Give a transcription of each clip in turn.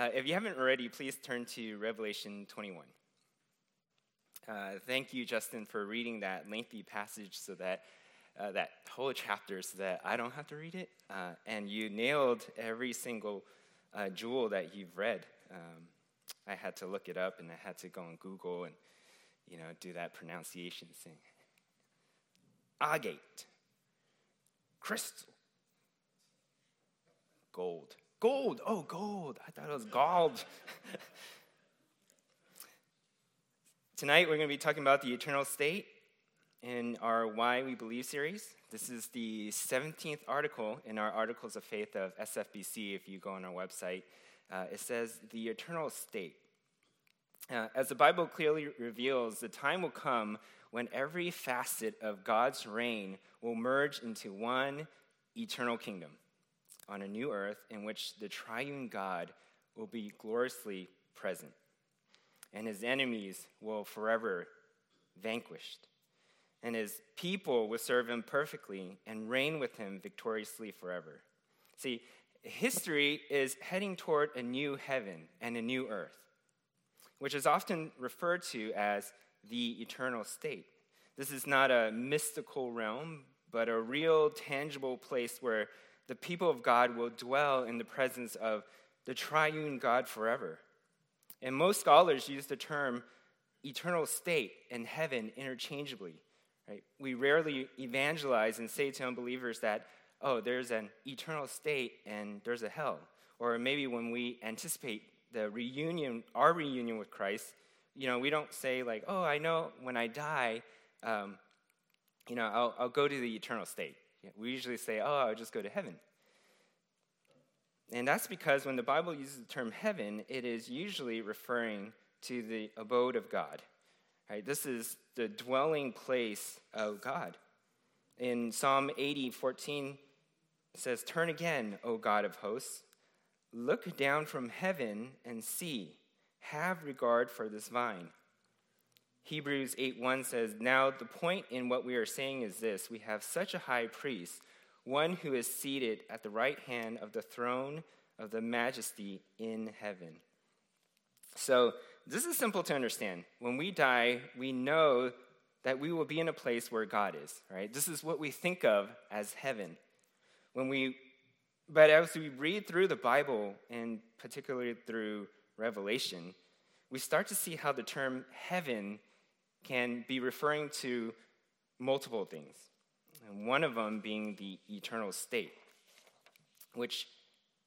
Uh, if you haven't already, please turn to Revelation 21. Uh, thank you, Justin, for reading that lengthy passage so that uh, that whole chapter so that I don't have to read it. Uh, and you nailed every single uh, jewel that you've read. Um, I had to look it up and I had to go on Google and you know do that pronunciation thing. Agate, crystal, gold. Gold. Oh, gold. I thought it was gold. Tonight we're going to be talking about the eternal state in our Why We Believe series. This is the 17th article in our Articles of Faith of SFBC. If you go on our website, uh, it says the eternal state. Uh, as the Bible clearly reveals, the time will come when every facet of God's reign will merge into one eternal kingdom on a new earth in which the triune God will be gloriously present, and his enemies will forever vanquished, and his people will serve him perfectly and reign with him victoriously forever. See, history is heading toward a new heaven and a new earth, which is often referred to as the eternal state. This is not a mystical realm, but a real, tangible place where the people of God will dwell in the presence of the triune God forever. And most scholars use the term eternal state and heaven interchangeably. Right? We rarely evangelize and say to unbelievers that, oh, there's an eternal state and there's a hell. Or maybe when we anticipate the reunion, our reunion with Christ, you know, we don't say like, oh, I know when I die, um, you know, I'll, I'll go to the eternal state. We usually say, oh, I'll just go to heaven. And that's because when the Bible uses the term heaven, it is usually referring to the abode of God. Right? This is the dwelling place of God. In Psalm 80, 14, it says, Turn again, O God of hosts. Look down from heaven and see. Have regard for this vine. Hebrews 8:1 says, "Now the point in what we are saying is this: we have such a high priest, one who is seated at the right hand of the throne of the majesty in heaven." So, this is simple to understand. When we die, we know that we will be in a place where God is, right? This is what we think of as heaven. When we but as we read through the Bible and particularly through Revelation, we start to see how the term heaven can be referring to multiple things, and one of them being the eternal state, which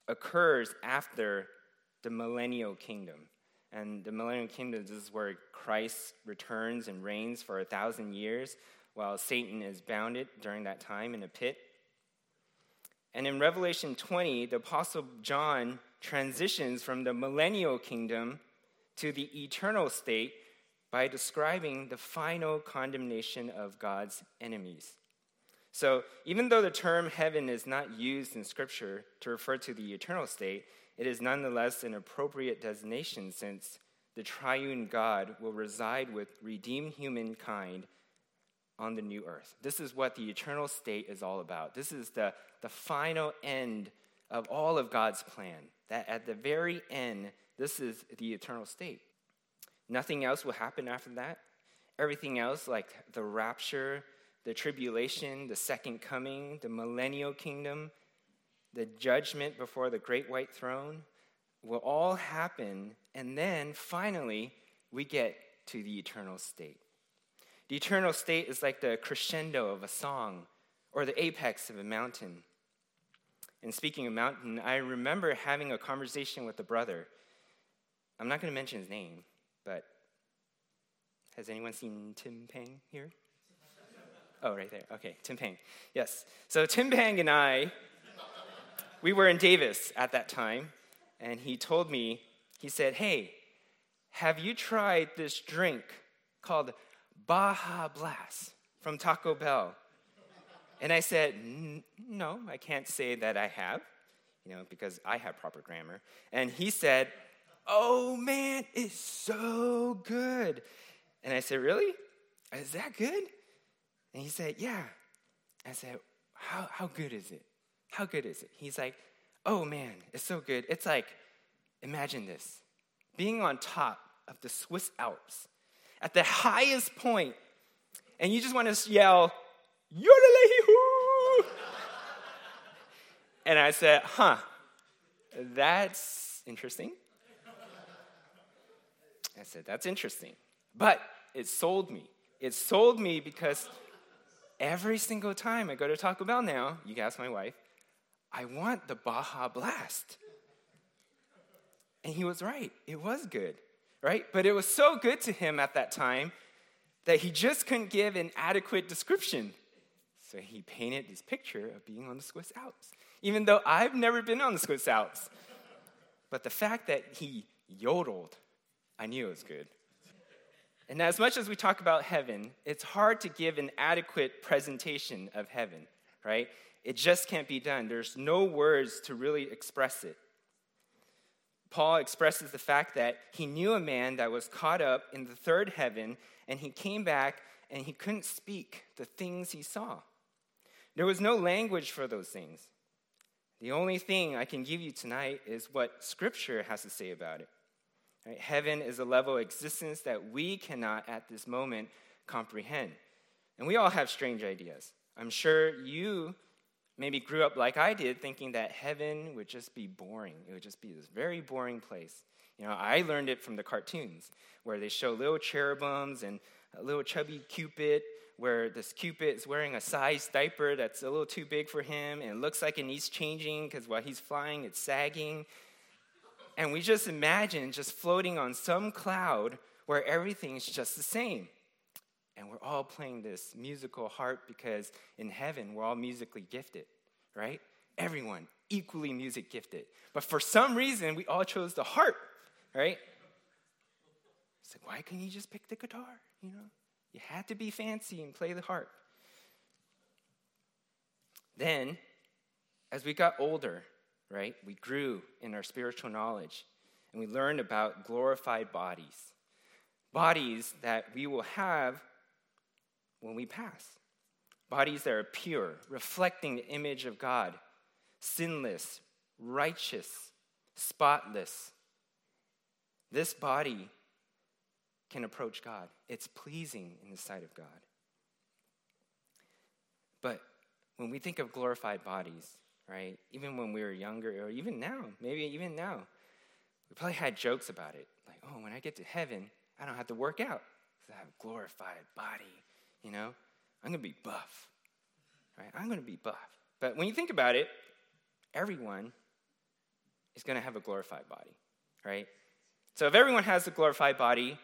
occurs after the millennial kingdom. And the millennial kingdom is where Christ returns and reigns for a thousand years, while Satan is bounded during that time in a pit. And in Revelation 20, the Apostle John transitions from the millennial kingdom to the eternal state by describing the final condemnation of God's enemies. So, even though the term heaven is not used in Scripture to refer to the eternal state, it is nonetheless an appropriate designation since the triune God will reside with redeemed humankind on the new earth. This is what the eternal state is all about. This is the, the final end of all of God's plan. That at the very end, this is the eternal state. Nothing else will happen after that. Everything else, like the rapture, the tribulation, the second coming, the millennial kingdom, the judgment before the great white throne, will all happen. And then finally, we get to the eternal state. The eternal state is like the crescendo of a song or the apex of a mountain. And speaking of mountain, I remember having a conversation with a brother. I'm not going to mention his name, but has anyone seen Tim Pang here? Oh, right there. Okay, Tim Pang. Yes. So Tim Pang and I, we were in Davis at that time, and he told me, he said, Hey, have you tried this drink called Baja Blast from Taco Bell? And I said, No, I can't say that I have, you know, because I have proper grammar. And he said, Oh man, it's so good. And I said, Really? Is that good? And he said, Yeah. I said, How, how good is it? How good is it? He's like, Oh man, it's so good. It's like, Imagine this being on top of the Swiss Alps at the highest point, and you just want to yell, Yodelehoo! and I said, huh, that's interesting. I said, that's interesting. But it sold me. It sold me because every single time I go to Taco Bell now, you can ask my wife, I want the Baja Blast. And he was right. It was good, right? But it was so good to him at that time that he just couldn't give an adequate description. So he painted this picture of being on the Swiss Alps, even though I've never been on the Swiss Alps. But the fact that he yodeled, I knew it was good. And as much as we talk about heaven, it's hard to give an adequate presentation of heaven, right? It just can't be done. There's no words to really express it. Paul expresses the fact that he knew a man that was caught up in the third heaven, and he came back and he couldn't speak the things he saw. There was no language for those things. The only thing I can give you tonight is what Scripture has to say about it. Right? Heaven is a level of existence that we cannot at this moment comprehend. And we all have strange ideas. I'm sure you maybe grew up like I did, thinking that heaven would just be boring. It would just be this very boring place. You know, I learned it from the cartoons where they show little cherubims and a little chubby Cupid, where this Cupid is wearing a size diaper that's a little too big for him and it looks like it needs changing because while he's flying, it's sagging. And we just imagine just floating on some cloud where everything's just the same. And we're all playing this musical harp because in heaven, we're all musically gifted, right? Everyone equally music gifted. But for some reason, we all chose the harp, right? It's like, why couldn't you just pick the guitar? You know, you had to be fancy and play the harp. Then, as we got older, right, we grew in our spiritual knowledge and we learned about glorified bodies. Bodies that we will have when we pass. Bodies that are pure, reflecting the image of God, sinless, righteous, spotless. This body can approach God. It's pleasing in the sight of God. But when we think of glorified bodies, right, even when we were younger, or even now, maybe even now, we probably had jokes about it. Like, oh, when I get to heaven, I don't have to work out because I have a glorified body. You know, I'm going to be buff. Right? I'm going to be buff. But when you think about it, everyone is going to have a glorified body, right? So if everyone has a glorified body,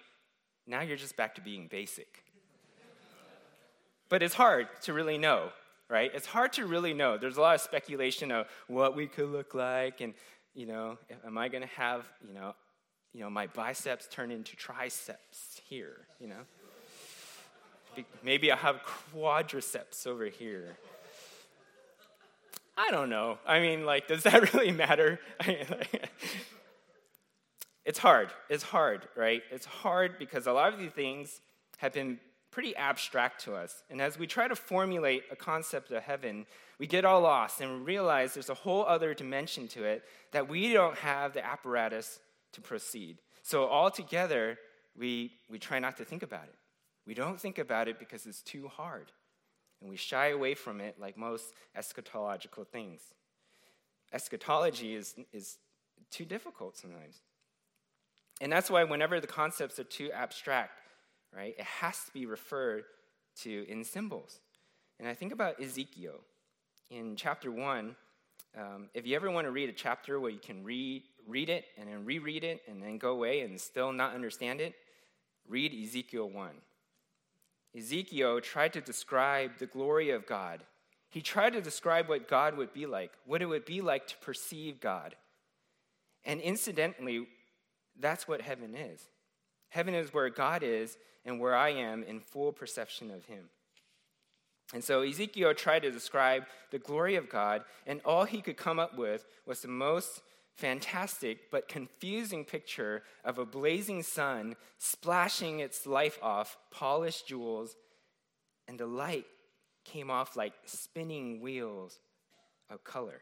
now you're just back to being basic. but it's hard to really know, right? It's hard to really know. There's a lot of speculation of what we could look like and, you know, am I going to have, you know, you know, my biceps turn into triceps here, you know? Maybe I have quadriceps over here. I don't know. I mean, like, does that really matter? it's hard. It's hard, right? It's hard because a lot of these things have been pretty abstract to us. And as we try to formulate a concept of heaven, we get all lost and realize there's a whole other dimension to it that we don't have the apparatus to proceed. So, altogether, we, we try not to think about it. We don't think about it because it's too hard, and we shy away from it like most eschatological things. Eschatology is, is too difficult sometimes. And that's why, whenever the concepts are too abstract, right, it has to be referred to in symbols. And I think about Ezekiel in chapter 1. Um, if you ever want to read a chapter where you can read, read it and then reread it and then go away and still not understand it, read Ezekiel 1. Ezekiel tried to describe the glory of God. He tried to describe what God would be like, what it would be like to perceive God. And incidentally, that's what heaven is. Heaven is where God is and where I am in full perception of Him. And so Ezekiel tried to describe the glory of God, and all he could come up with was the most fantastic but confusing picture of a blazing sun splashing its life off polished jewels, and the light came off like spinning wheels of color.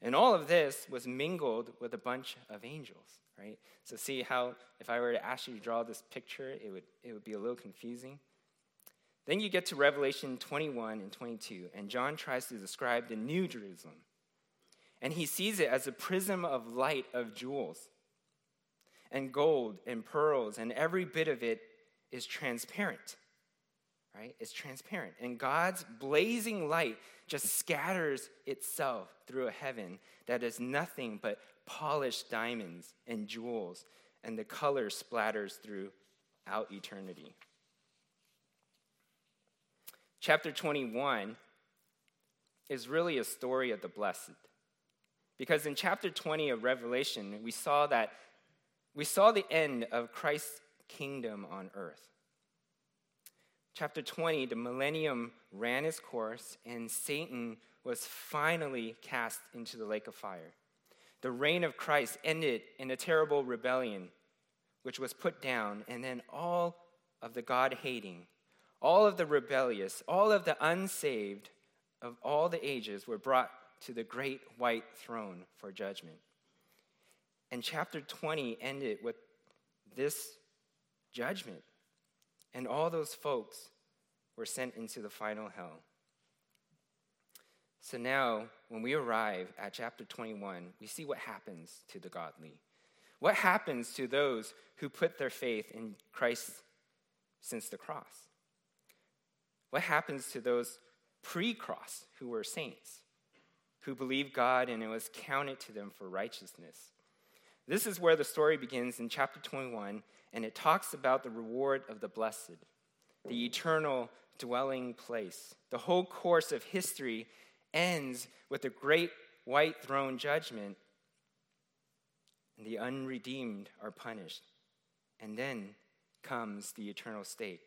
And all of this was mingled with a bunch of angels, right? So see how if I were to ask you to draw this picture, it would it would be a little confusing. Then you get to Revelation 21 and 22, and John tries to describe the new Jerusalem. And he sees it as a prism of light of jewels and gold and pearls, and every bit of it is transparent right? It's transparent. And God's blazing light just scatters itself through a heaven that is nothing but polished diamonds and jewels, and the color splatters throughout eternity. Chapter 21 is really a story of the blessed. Because in chapter 20 of Revelation, we saw that we saw the end of Christ's kingdom on earth. Chapter 20, the millennium ran its course, and Satan was finally cast into the lake of fire. The reign of Christ ended in a terrible rebellion, which was put down, and then all of the God hating, all of the rebellious, all of the unsaved of all the ages were brought to the great white throne for judgment. And chapter 20 ended with this judgment. And all those folks were sent into the final hell. So now, when we arrive at chapter 21, we see what happens to the godly. What happens to those who put their faith in Christ since the cross? What happens to those pre cross who were saints, who believed God and it was counted to them for righteousness? This is where the story begins in chapter 21 and it talks about the reward of the blessed, the eternal dwelling place. The whole course of history ends with the great white throne judgment, and the unredeemed are punished. And then comes the eternal state,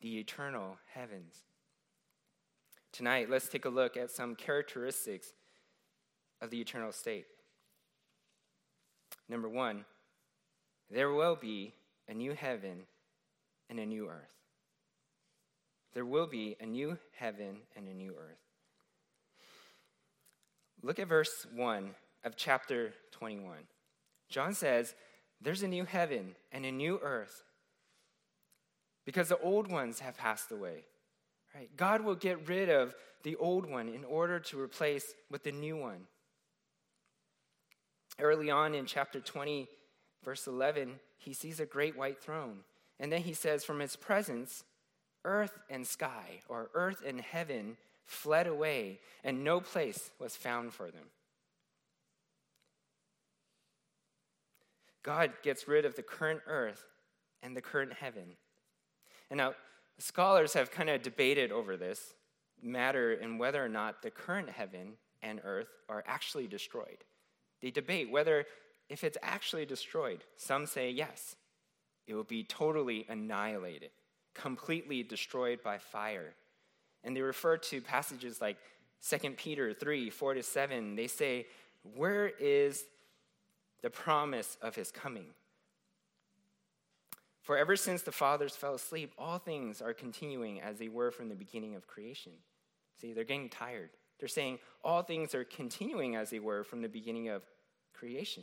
the eternal heavens. Tonight, let's take a look at some characteristics of the eternal state. Number one, there will be a new heaven and a new earth. There will be a new heaven and a new earth. Look at verse 1 of chapter 21. John says, There's a new heaven and a new earth because the old ones have passed away. Right? God will get rid of the old one in order to replace with the new one. Early on in chapter 20, verse 11, he sees a great white throne. And then he says, From his presence, earth and sky, or earth and heaven, fled away, and no place was found for them. God gets rid of the current earth and the current heaven. And now, scholars have kind of debated over this matter and whether or not the current heaven and earth are actually destroyed. They debate whether if it's actually destroyed, some say yes, it will be totally annihilated, completely destroyed by fire. And they refer to passages like 2 Peter 3 4 to 7. They say, Where is the promise of his coming? For ever since the fathers fell asleep, all things are continuing as they were from the beginning of creation. See, they're getting tired. They're saying all things are continuing as they were from the beginning of creation.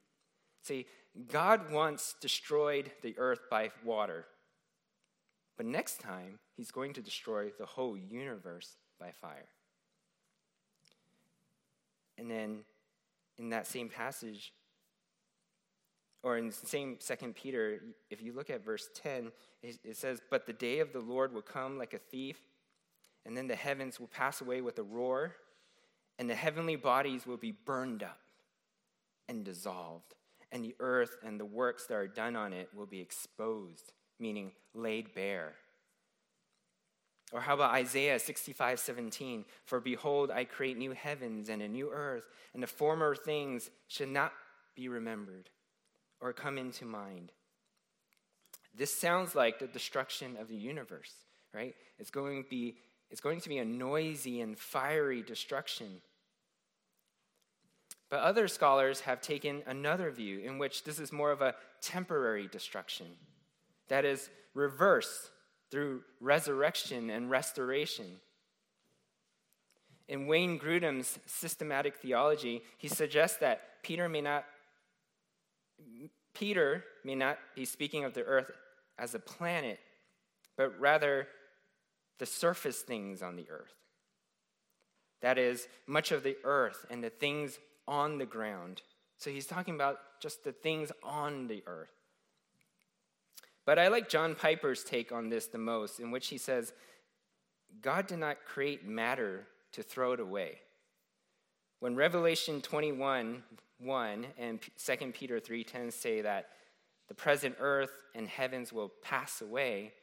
See, God once destroyed the earth by water, but next time, he's going to destroy the whole universe by fire. And then in that same passage, or in the same second peter if you look at verse 10 it says but the day of the lord will come like a thief and then the heavens will pass away with a roar and the heavenly bodies will be burned up and dissolved and the earth and the works that are done on it will be exposed, meaning laid bare. Or how about Isaiah 65 17? For behold, I create new heavens and a new earth, and the former things should not be remembered or come into mind. This sounds like the destruction of the universe, right? It's going to be, it's going to be a noisy and fiery destruction. But other scholars have taken another view in which this is more of a temporary destruction. That is, reverse through resurrection and restoration. In Wayne Grudem's systematic theology, he suggests that Peter may not Peter may not be speaking of the earth as a planet, but rather the surface things on the earth. That is, much of the earth and the things on the ground. So he's talking about just the things on the earth. But I like John Piper's take on this the most, in which he says, God did not create matter to throw it away. When Revelation 21 1 and 2 Peter 3:10 say that the present earth and heavens will pass away,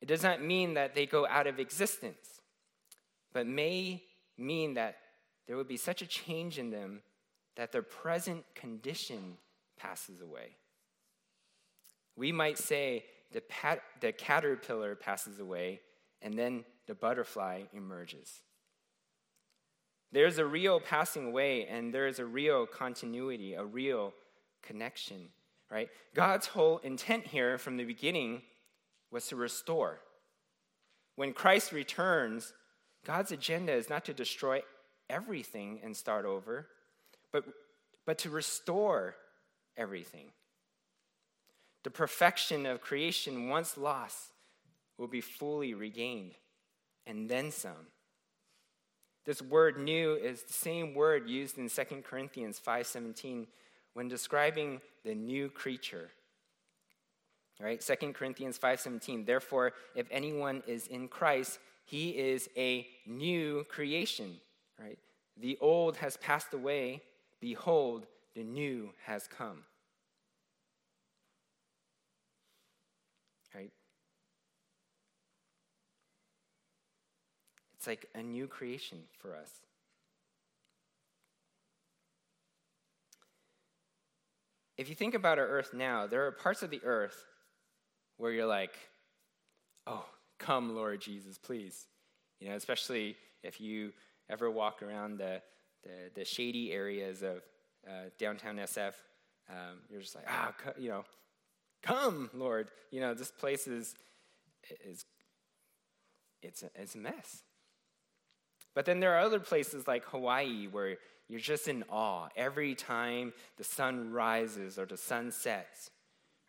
it does not mean that they go out of existence, but may mean that there would be such a change in them that their present condition passes away. We might say the, pat, the caterpillar passes away and then the butterfly emerges. There's a real passing away and there is a real continuity, a real connection, right? God's whole intent here from the beginning was to restore. When Christ returns, God's agenda is not to destroy everything and start over, but, but to restore everything. The perfection of creation, once lost, will be fully regained, and then some. This word new is the same word used in 2 Corinthians 5:17 when describing the new creature. All right, 2 Corinthians 5:17. Therefore, if anyone is in Christ, he is a new creation, right? The old has passed away, behold, the new has come. Right? It's like a new creation for us. If you think about our earth now, there are parts of the earth where you're like, oh, come, Lord Jesus, please. You know, especially if you ever walk around the, the, the shady areas of uh, downtown SF, um, you're just like, ah, you know, come, Lord. You know, this place is, is it's a, it's a mess. But then there are other places like Hawaii where you're just in awe every time the sun rises or the sun sets.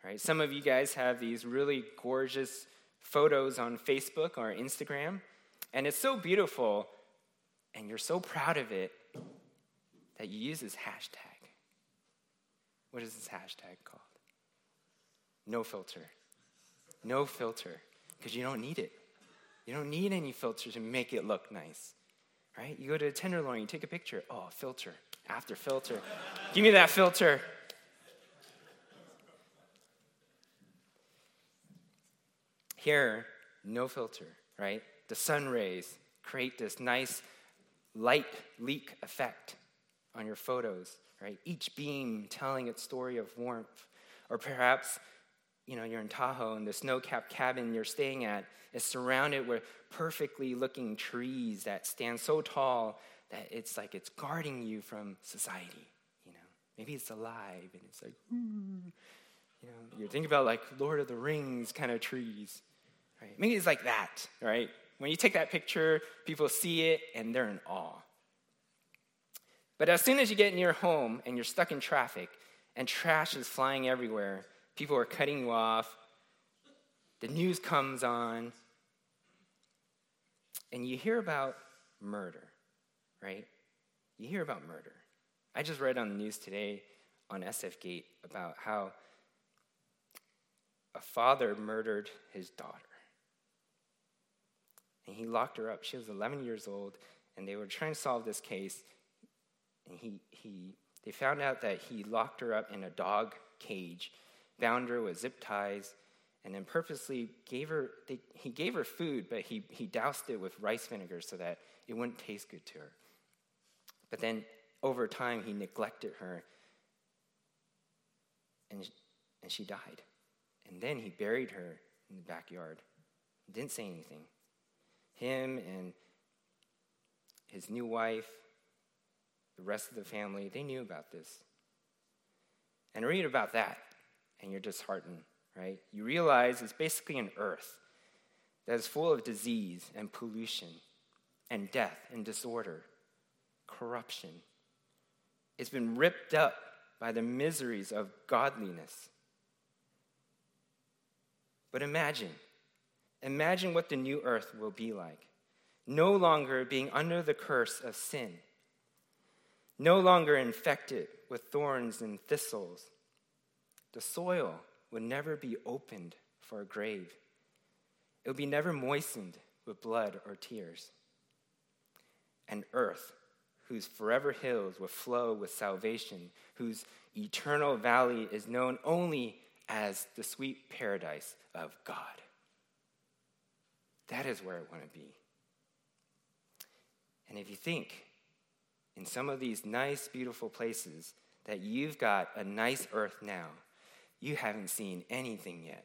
Right? Some of you guys have these really gorgeous photos on Facebook or Instagram, and it's so beautiful, and you're so proud of it that you use this hashtag. What is this hashtag called? No filter. No filter, because you don't need it. You don't need any filter to make it look nice right? You go to a tenderloin, you take a picture. Oh, filter, after filter. Give me that filter. Here, no filter, right? The sun rays create this nice light leak effect on your photos, right? Each beam telling its story of warmth. Or perhaps you know, you're in Tahoe and the snow capped cabin you're staying at is surrounded with perfectly looking trees that stand so tall that it's like it's guarding you from society. You know, maybe it's alive and it's like, hmm. you know, you're thinking about like Lord of the Rings kind of trees, right? Maybe it's like that, right? When you take that picture, people see it and they're in awe. But as soon as you get in your home and you're stuck in traffic and trash is flying everywhere, People are cutting you off. The news comes on. And you hear about murder, right? You hear about murder. I just read on the news today on SF Gate about how a father murdered his daughter. And he locked her up. She was 11 years old, and they were trying to solve this case. And he, he, they found out that he locked her up in a dog cage bound her with zip ties, and then purposely gave her, they, he gave her food, but he, he doused it with rice vinegar so that it wouldn't taste good to her. But then over time, he neglected her, and, and she died. And then he buried her in the backyard. Didn't say anything. Him and his new wife, the rest of the family, they knew about this. And read about that, and you're disheartened, right? You realize it's basically an earth that is full of disease and pollution and death and disorder, corruption. It's been ripped up by the miseries of godliness. But imagine, imagine what the new earth will be like. No longer being under the curse of sin, no longer infected with thorns and thistles. The soil would never be opened for a grave, it would be never moistened with blood or tears. An earth, whose forever hills will flow with salvation, whose eternal valley is known only as the sweet paradise of God. That is where I want to be. And if you think in some of these nice, beautiful places that you've got a nice earth now, you haven't seen anything yet.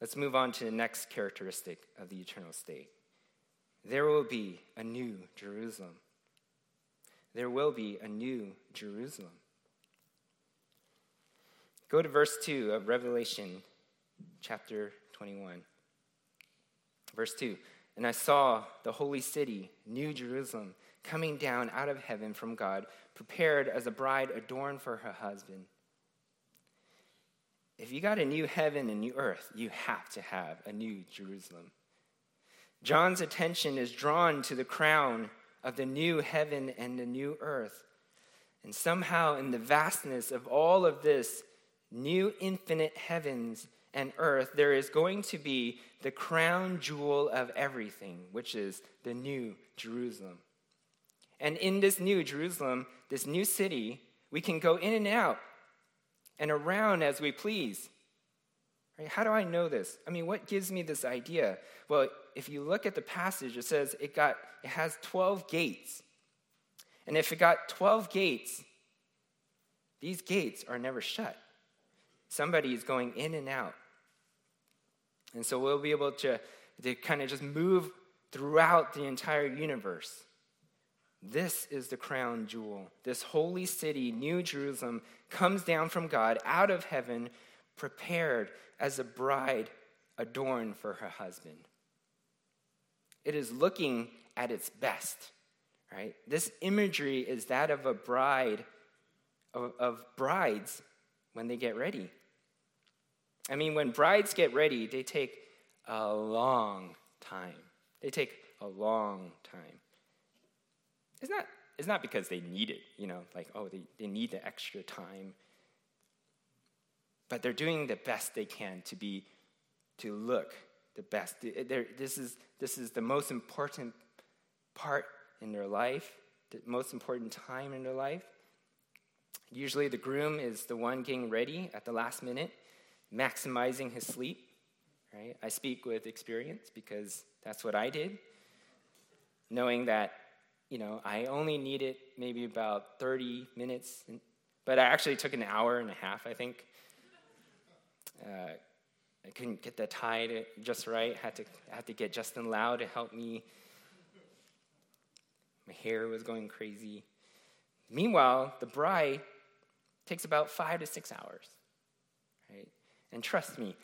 Let's move on to the next characteristic of the eternal state. There will be a new Jerusalem. There will be a new Jerusalem. Go to verse 2 of Revelation chapter 21. Verse 2 And I saw the holy city, New Jerusalem, coming down out of heaven from God, prepared as a bride adorned for her husband. If you got a new heaven and new earth, you have to have a new Jerusalem. John's attention is drawn to the crown of the new heaven and the new earth. And somehow, in the vastness of all of this, new infinite heavens and earth, there is going to be the crown jewel of everything, which is the new Jerusalem. And in this new Jerusalem, this new city, we can go in and out and around as we please. Right? How do I know this? I mean, what gives me this idea? Well, if you look at the passage, it says it got it has 12 gates. And if it got 12 gates, these gates are never shut. Somebody is going in and out. And so we'll be able to, to kind of just move throughout the entire universe. This is the crown jewel. This holy city, New Jerusalem, comes down from God out of heaven, prepared as a bride adorned for her husband. It is looking at its best, right? This imagery is that of a bride, of, of brides when they get ready. I mean, when brides get ready, they take a long time. They take a long time. It's not, it's not because they need it, you know, like, oh, they, they need the extra time. But they're doing the best they can to be, to look the best. This, is, this is the most important part in their life, the most important time in their life. Usually, the groom is the one getting ready at the last minute, maximizing his sleep. Right? I speak with experience because that's what I did, knowing that you know I only needed maybe about 30 minutes, but I actually took an hour and a half, I think. Uh, I couldn't get the tie just right. Had to had to get Justin Lau to help me. My hair was going crazy. Meanwhile, the bride takes about five to six hours. And trust me,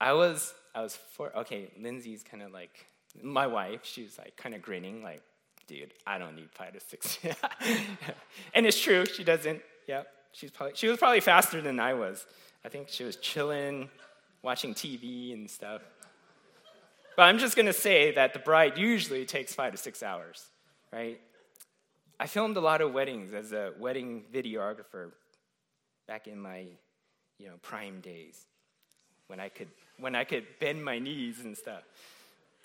I was I was four. okay, Lindsay's kind of like my wife, she was like kind of grinning, like, dude, I don't need five to six. and it's true, she doesn't. Yeah. She's probably she was probably faster than I was. I think she was chilling, watching TV and stuff. But I'm just gonna say that the bride usually takes five to six hours, right? I filmed a lot of weddings as a wedding videographer back in my, you know, prime days when I could when I could bend my knees and stuff.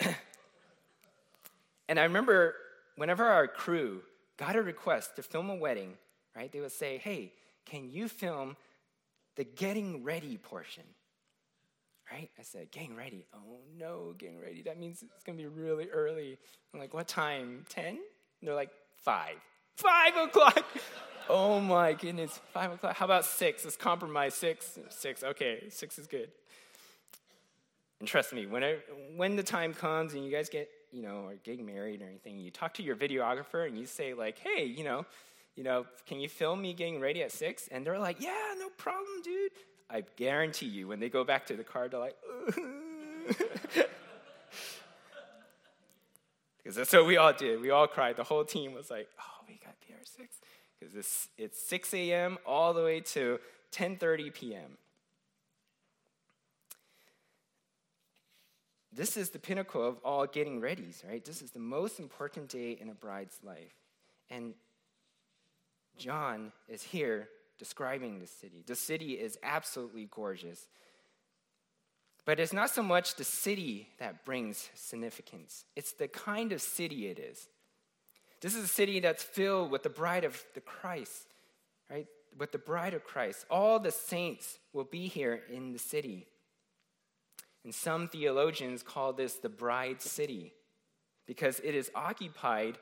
and I remember whenever our crew got a request to film a wedding, right? They would say, "Hey, can you film the getting ready portion. Right? I said, getting ready. Oh no, getting ready. That means it's to be really early. I'm like, what time? 10? They're like, 5. 5 o'clock. oh my goodness, 5 o'clock. How about 6? Let's compromise 6. 6, okay, 6 is good. And trust me, when, I, when the time comes and you guys get, you know, are getting married or anything, you talk to your videographer and you say, like, hey, you know, you know, can you film me getting ready at six? And they're like, yeah, no problem, dude. I guarantee you, when they go back to the car, they're like, because that's what we all did. We all cried. The whole team was like, oh, we got PR six because it's it's 6 a.m. all the way to 10:30 p.m. This is the pinnacle of all getting readies, right? This is the most important day in a bride's life. And John is here describing the city. The city is absolutely gorgeous. But it's not so much the city that brings significance, it's the kind of city it is. This is a city that's filled with the bride of the Christ, right? With the bride of Christ. All the saints will be here in the city. And some theologians call this the bride city because it is occupied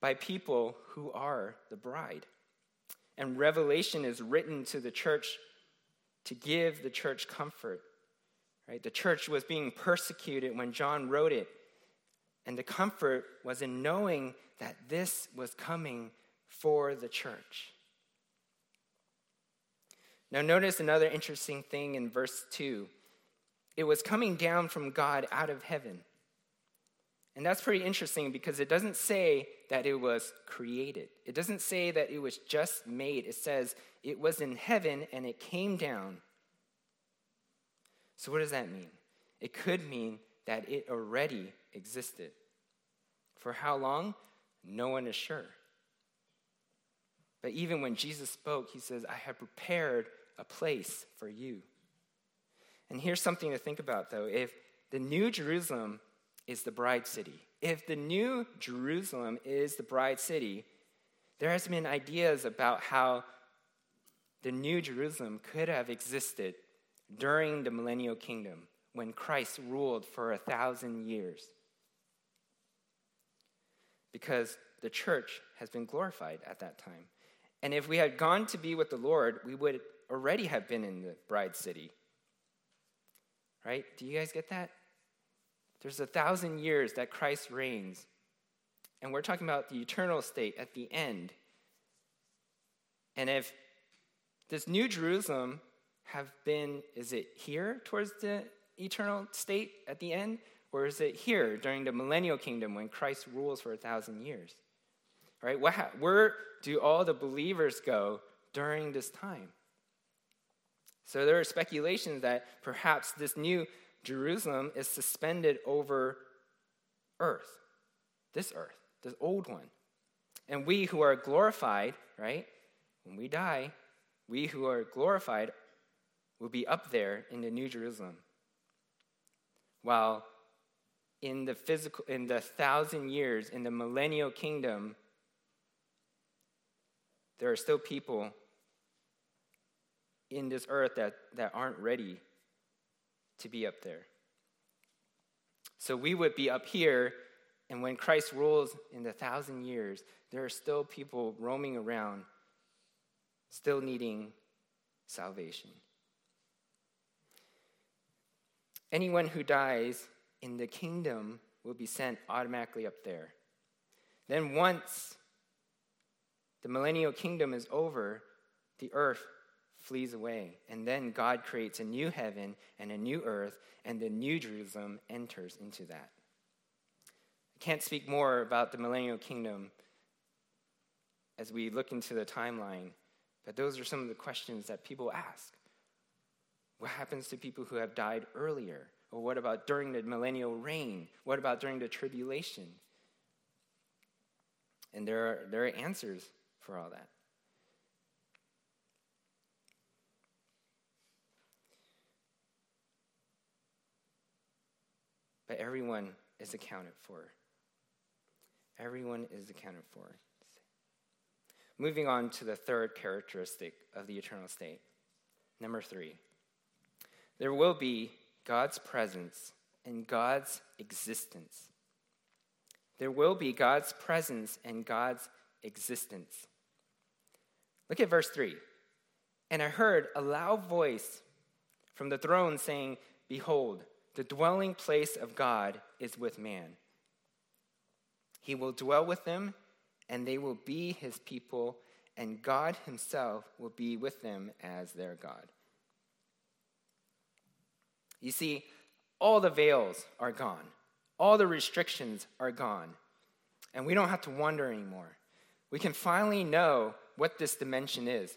by people who are the bride. And Revelation is written to the church to give the church comfort. Right? The church was being persecuted when John wrote it. And the comfort was in knowing that this was coming for the church. Now, notice another interesting thing in verse 2. It was coming down from God out of heaven. And that's pretty interesting because it doesn't say that it was created. It doesn't say that it was just made. It says it was in heaven and it came down. So, what does that mean? It could mean that it already existed. For how long? No one is sure. But even when Jesus spoke, he says, I have prepared a place for you. And here's something to think about, though. If the New Jerusalem is the bride city. If the new Jerusalem is the bride city, there has been ideas about how the new Jerusalem could have existed during the millennial kingdom when Christ ruled for a thousand years. Because the church has been glorified at that time. And if we had gone to be with the Lord, we would already have been in the bride city. Right? Do you guys get that? There's a thousand years that Christ reigns. And we're talking about the eternal state at the end. And if this new Jerusalem have been, is it here towards the eternal state at the end? Or is it here during the millennial kingdom when Christ rules for a thousand years? Right? Where do all the believers go during this time? So there are speculations that perhaps this new Jerusalem is suspended over earth, this earth, this old one. And we who are glorified, right, when we die, we who are glorified will be up there in the New Jerusalem. While in the physical, in the thousand years, in the millennial kingdom, there are still people in this earth that, that aren't ready to be up there. So we would be up here, and when Christ rules in the thousand years, there are still people roaming around, still needing salvation. Anyone who dies in the kingdom will be sent automatically up there. Then, once the millennial kingdom is over, the earth flees away. And then God creates a new heaven and a new earth, and the new Jerusalem enters into that. I can't speak more about the millennial kingdom as we look into the timeline, but those are some of the questions that people ask. What happens to people who have died earlier? Or what about during the millennial reign? What about during the tribulation? And there are, there are answers for all that. but everyone is accounted for. Everyone is accounted for. Moving on to the third characteristic of the eternal state Number three, there will be God's presence and God's existence. There will be God's presence and God's existence. Look at verse 3. And I heard a loud voice from the throne saying, Behold, the dwelling place of God is with man. He will dwell with them, and they will be his people, and God himself will be with them as their God. You see, all the veils are gone, all the restrictions are gone, and we don't have to wonder anymore. We can finally know what this dimension is.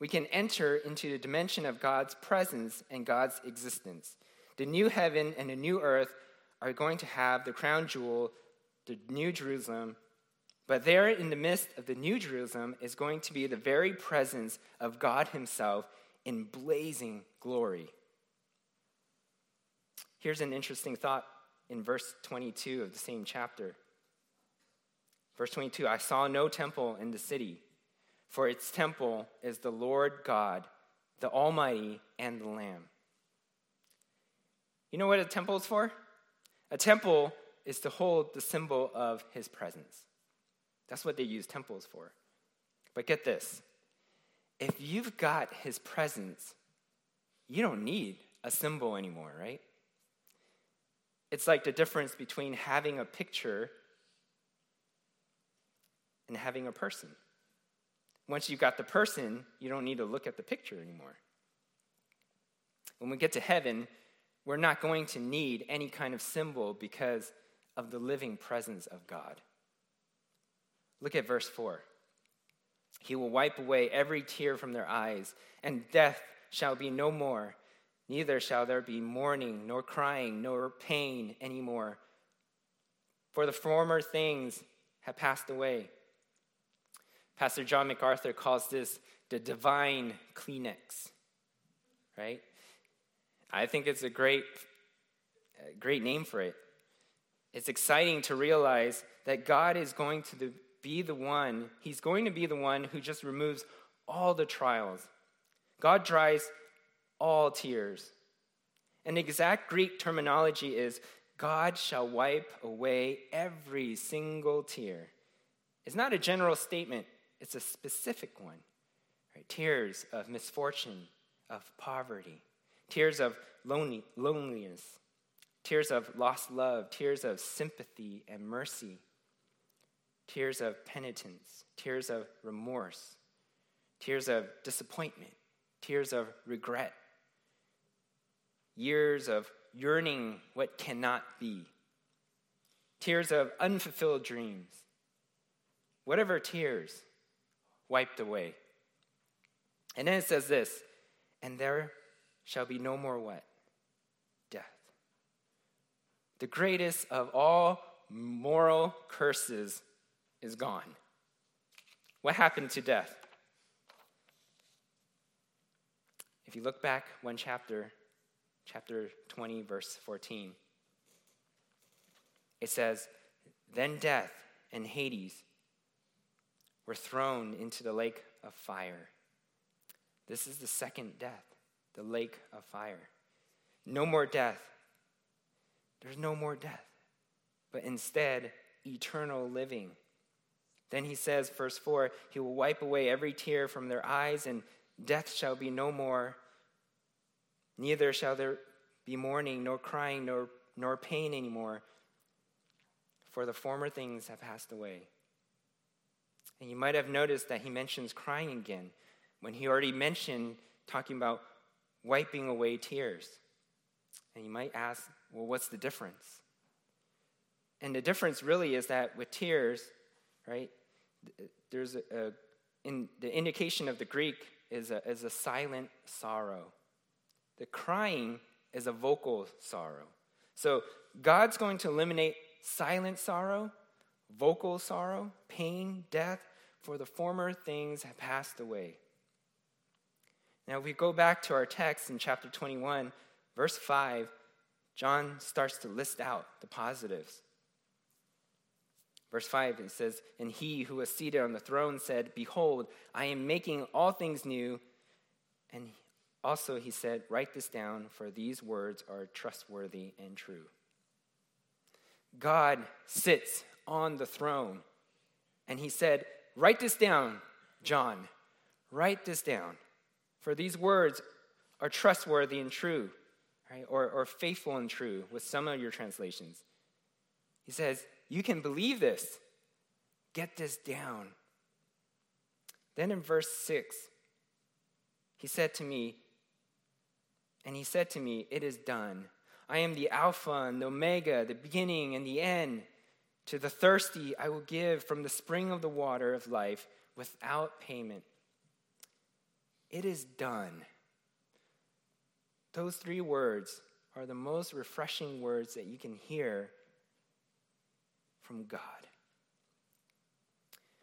We can enter into the dimension of God's presence and God's existence. The new heaven and the new earth are going to have the crown jewel, the new Jerusalem, but there in the midst of the new Jerusalem is going to be the very presence of God Himself in blazing glory. Here's an interesting thought in verse 22 of the same chapter. Verse 22 I saw no temple in the city, for its temple is the Lord God, the Almighty, and the Lamb. You know what a temple is for? A temple is to hold the symbol of his presence. That's what they use temples for. But get this if you've got his presence, you don't need a symbol anymore, right? It's like the difference between having a picture and having a person. Once you've got the person, you don't need to look at the picture anymore. When we get to heaven, we're not going to need any kind of symbol because of the living presence of God. Look at verse 4. He will wipe away every tear from their eyes, and death shall be no more. Neither shall there be mourning, nor crying, nor pain anymore. For the former things have passed away. Pastor John MacArthur calls this the divine Kleenex, right? I think it's a great, great name for it. It's exciting to realize that God is going to be the one, He's going to be the one who just removes all the trials. God dries all tears. The exact Greek terminology is God shall wipe away every single tear. It's not a general statement, it's a specific one. Right? Tears of misfortune, of poverty, tears of lonely, loneliness, tears of lost love, tears of sympathy and mercy, tears of penitence, tears of remorse, tears of disappointment, tears of regret, years of yearning what cannot be, tears of unfulfilled dreams, whatever tears wiped away. And then it says this, and there shall be no more what? Death. The greatest of all moral curses is gone. What happened to death? If you look back one chapter, chapter 20, verse 14, it says, Then death and Hades were thrown into the lake of fire. This is the second death, the lake of fire. No more death. There's no more death, but instead, eternal living. Then he says, verse 4 He will wipe away every tear from their eyes, and death shall be no more. Neither shall there be mourning, nor crying, nor, nor pain anymore, for the former things have passed away. And you might have noticed that he mentions crying again when he already mentioned talking about wiping away tears. And you might ask, well, what's the difference? And the difference really is that with tears, right, there's a, a in the indication of the Greek is a, is a silent sorrow. The crying is a vocal sorrow. So God's going to eliminate silent sorrow, vocal sorrow, pain, death, for the former things have passed away. Now, if we go back to our text in chapter 21, verse 5, John starts to list out the positives. Verse 5, it says, And he who was seated on the throne said, Behold, I am making all things new. And Also, he said, Write this down, for these words are trustworthy and true. God sits on the throne, and he said, Write this down, John. Write this down, for these words are trustworthy and true, right? Or, or faithful and true, with some of your translations. He says, You can believe this. Get this down. Then in verse 6, he said to me, and he said to me, It is done. I am the Alpha and the Omega, the beginning and the end. To the thirsty, I will give from the spring of the water of life without payment. It is done. Those three words are the most refreshing words that you can hear from God.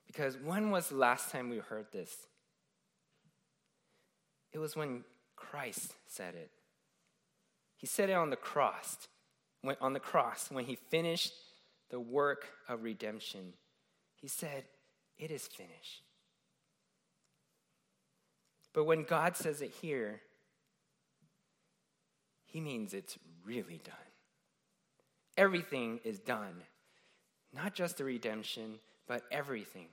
Because when was the last time we heard this? It was when Christ said it. He said it on the cross, when, on the cross when he finished the work of redemption. He said, It is finished. But when God says it here, he means it's really done. Everything is done. Not just the redemption, but everything.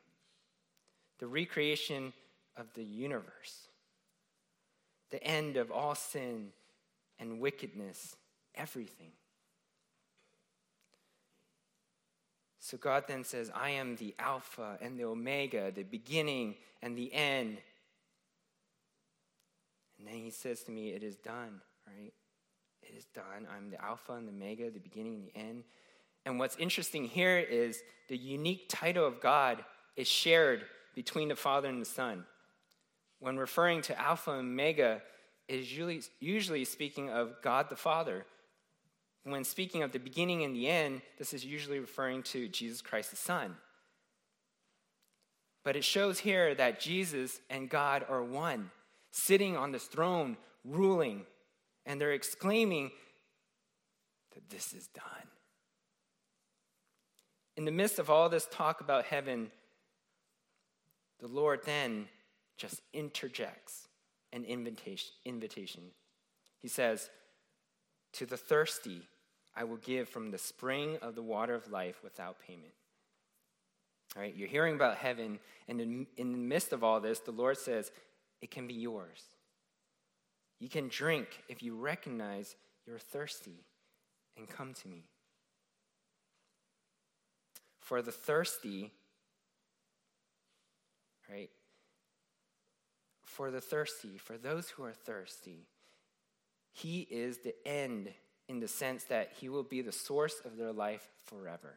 The recreation of the universe, the end of all sin and wickedness, everything. So God then says, I am the Alpha and the Omega, the beginning and the end. And then he says to me, It is done, right? It is done. I'm the Alpha and the Omega, the beginning and the end. And what's interesting here is the unique title of God is shared between the Father and the Son. When referring to Alpha and Omega, is usually, usually speaking of God the Father. When speaking of the beginning and the end, this is usually referring to Jesus Christ the Son. But it shows here that Jesus and God are one, sitting on this throne, ruling, and they're exclaiming that this is done. In the midst of all this talk about heaven, the Lord then just interjects an invitation. invitation. He says, To the thirsty, I will give from the spring of the water of life without payment. All right, you're hearing about heaven, and in, in the midst of all this, the Lord says, It can be yours. You can drink if you recognize you're thirsty and come to me. For the thirsty, right? For the thirsty, for those who are thirsty, he is the end in the sense that he will be the source of their life forever.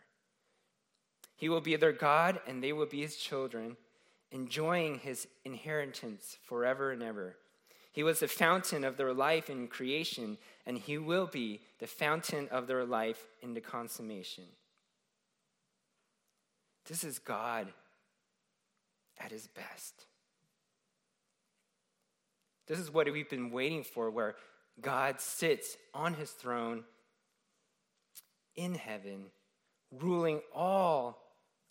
He will be their God and they will be his children, enjoying his inheritance forever and ever. He was the fountain of their life in creation, and he will be the fountain of their life in the consummation. This is God at his best. This is what we've been waiting for, where God sits on his throne in heaven, ruling all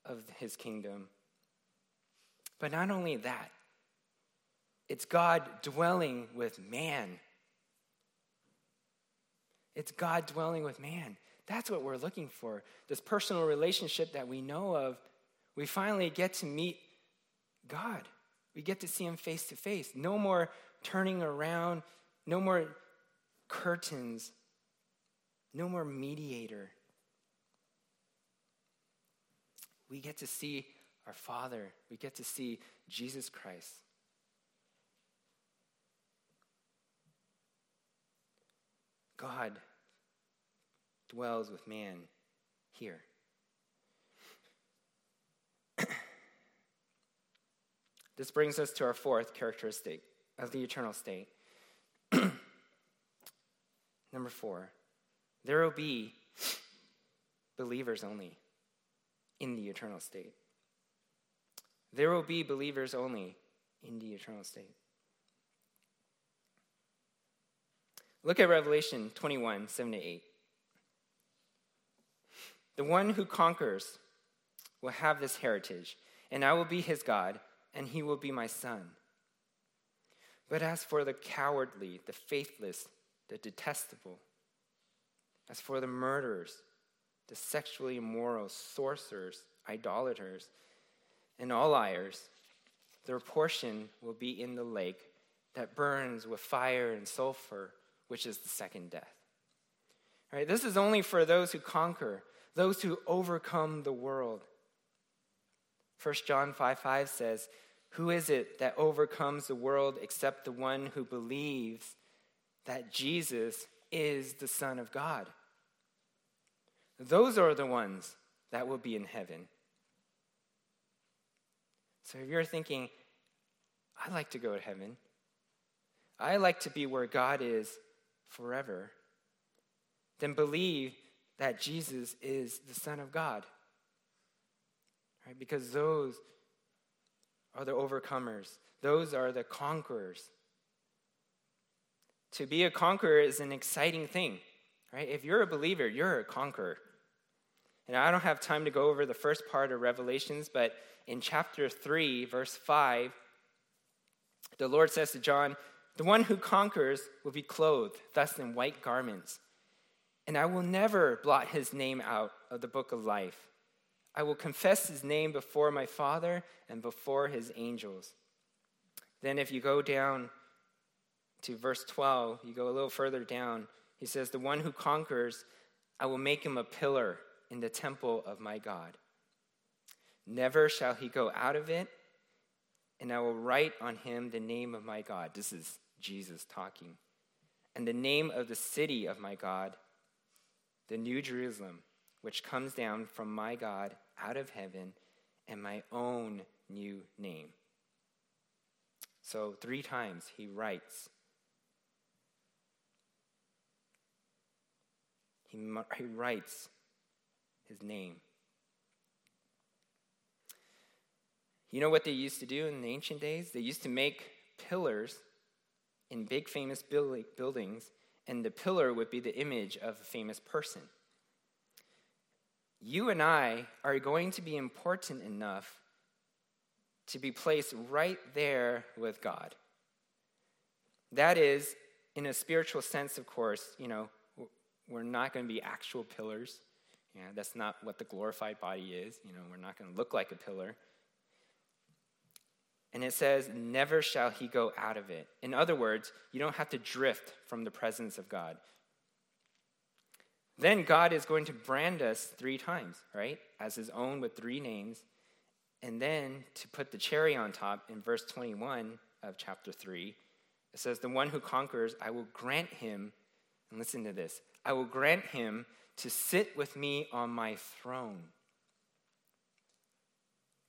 of his kingdom. But not only that, it's God dwelling with man. It's God dwelling with man. That's what we're looking for. This personal relationship that we know of, we finally get to meet God. We get to see Him face to face. No more turning around, no more curtains, no more mediator. We get to see our Father, we get to see Jesus Christ. God dwells with man here. this brings us to our fourth characteristic of the eternal state. Number four, there will be believers only in the eternal state. There will be believers only in the eternal state. Look at Revelation 21 7 to 8. The one who conquers will have this heritage, and I will be his God, and he will be my son. But as for the cowardly, the faithless, the detestable, as for the murderers, the sexually immoral, sorcerers, idolaters, and all liars, their portion will be in the lake that burns with fire and sulfur, which is the second death. All right, this is only for those who conquer, those who overcome the world. 1 John 5 5 says, Who is it that overcomes the world except the one who believes that Jesus is the Son of God? Those are the ones that will be in heaven. So if you're thinking, I'd like to go to heaven, I like to be where God is forever, then believe that Jesus is the Son of God. Right? Because those are the overcomers, those are the conquerors. To be a conqueror is an exciting thing, right? If you're a believer, you're a conqueror. And I don't have time to go over the first part of Revelations, but in chapter 3, verse 5, the Lord says to John, The one who conquers will be clothed, thus in white garments. And I will never blot his name out of the book of life. I will confess his name before my Father and before his angels. Then, if you go down to verse 12, you go a little further down, he says, The one who conquers, I will make him a pillar in the temple of my God. Never shall he go out of it, and I will write on him the name of my God. This is Jesus talking. And the name of the city of my God, the New Jerusalem, which comes down from my God out of heaven, and my own new name. So, three times he writes. He, he writes his name. You know what they used to do in the ancient days? They used to make pillars in big famous buildings, and the pillar would be the image of a famous person. You and I are going to be important enough to be placed right there with God. That is, in a spiritual sense, of course, you know, we're not going to be actual pillars. Yeah, that's not what the glorified body is. You know, we're not going to look like a pillar. And it says, Never shall he go out of it. In other words, you don't have to drift from the presence of God. Then God is going to brand us three times, right? As his own with three names. And then to put the cherry on top in verse 21 of chapter 3, it says, The one who conquers, I will grant him, and listen to this, I will grant him to sit with me on my throne,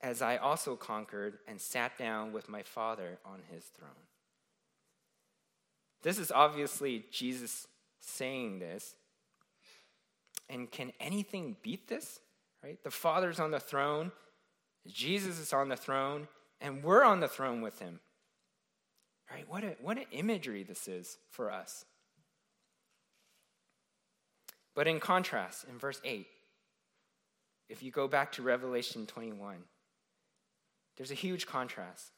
as I also conquered and sat down with my Father on his throne. This is obviously Jesus saying this. And can anything beat this? Right? The Father's on the throne, Jesus is on the throne, and we're on the throne with him. Right? What, a, what an imagery this is for us. But in contrast, in verse 8, if you go back to Revelation 21, there's a huge contrast.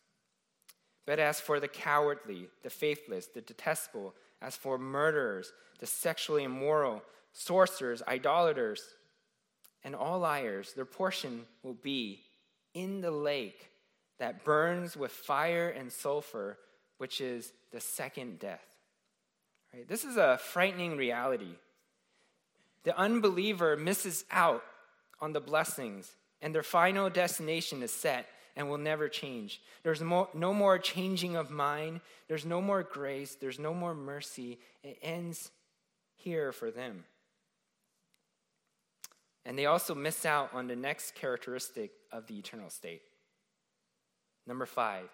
But as for the cowardly, the faithless, the detestable, as for murderers, the sexually immoral, sorcerers, idolaters, and all liars, their portion will be in the lake that burns with fire and sulfur, which is the second death. Right? This is a frightening reality the unbeliever misses out on the blessings, and their final destination is set and will never change. There's no, no more changing of mind, there's no more grace, there's no more mercy. It ends here for them. And they also miss out on the next characteristic of the eternal state. Number five,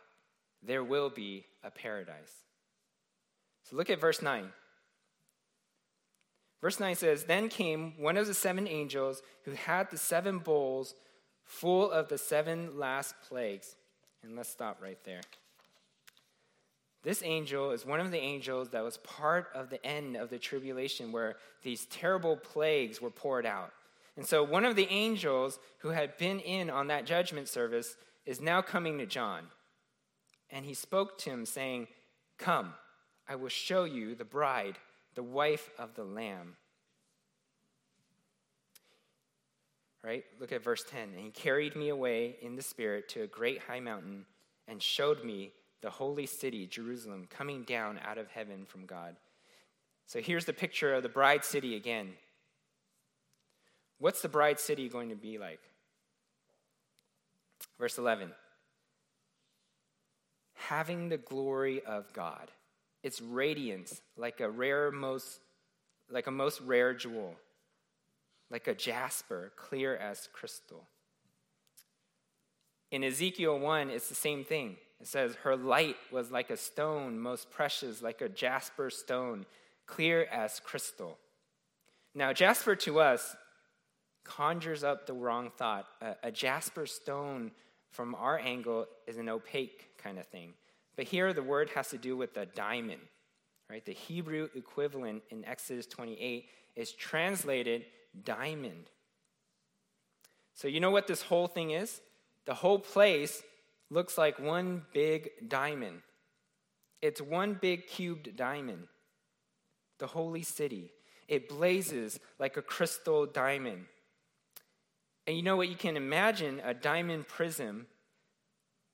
there will be a paradise. So look at verse 9. Verse 9 says Then came one of the seven angels who had the seven bowls full of the seven last plagues. And let's stop right there. This angel is one of the angels that was part of the end of the tribulation where these terrible plagues were poured out. And so, one of the angels who had been in on that judgment service is now coming to John. And he spoke to him, saying, Come, I will show you the bride, the wife of the Lamb. Right? Look at verse 10. And he carried me away in the Spirit to a great high mountain and showed me the holy city, Jerusalem, coming down out of heaven from God. So here's the picture of the bride city again. What's the bride city going to be like? Verse 11 having the glory of God, its radiance like a rare most like a most rare jewel, like a jasper, clear as crystal. In Ezekiel 1, it's the same thing. It says, Her light was like a stone, most precious, like a jasper stone, clear as crystal. Now, jasper to us conjures up the wrong thought. A, a jasper stone, from our angle, is an opaque kind of thing. But here the word has to do with the diamond, right? The Hebrew equivalent in Exodus 28 is translated diamond. So, you know what this whole thing is? The whole place looks like one big diamond. It's one big cubed diamond. The holy city. It blazes like a crystal diamond. And you know what? You can imagine a diamond prism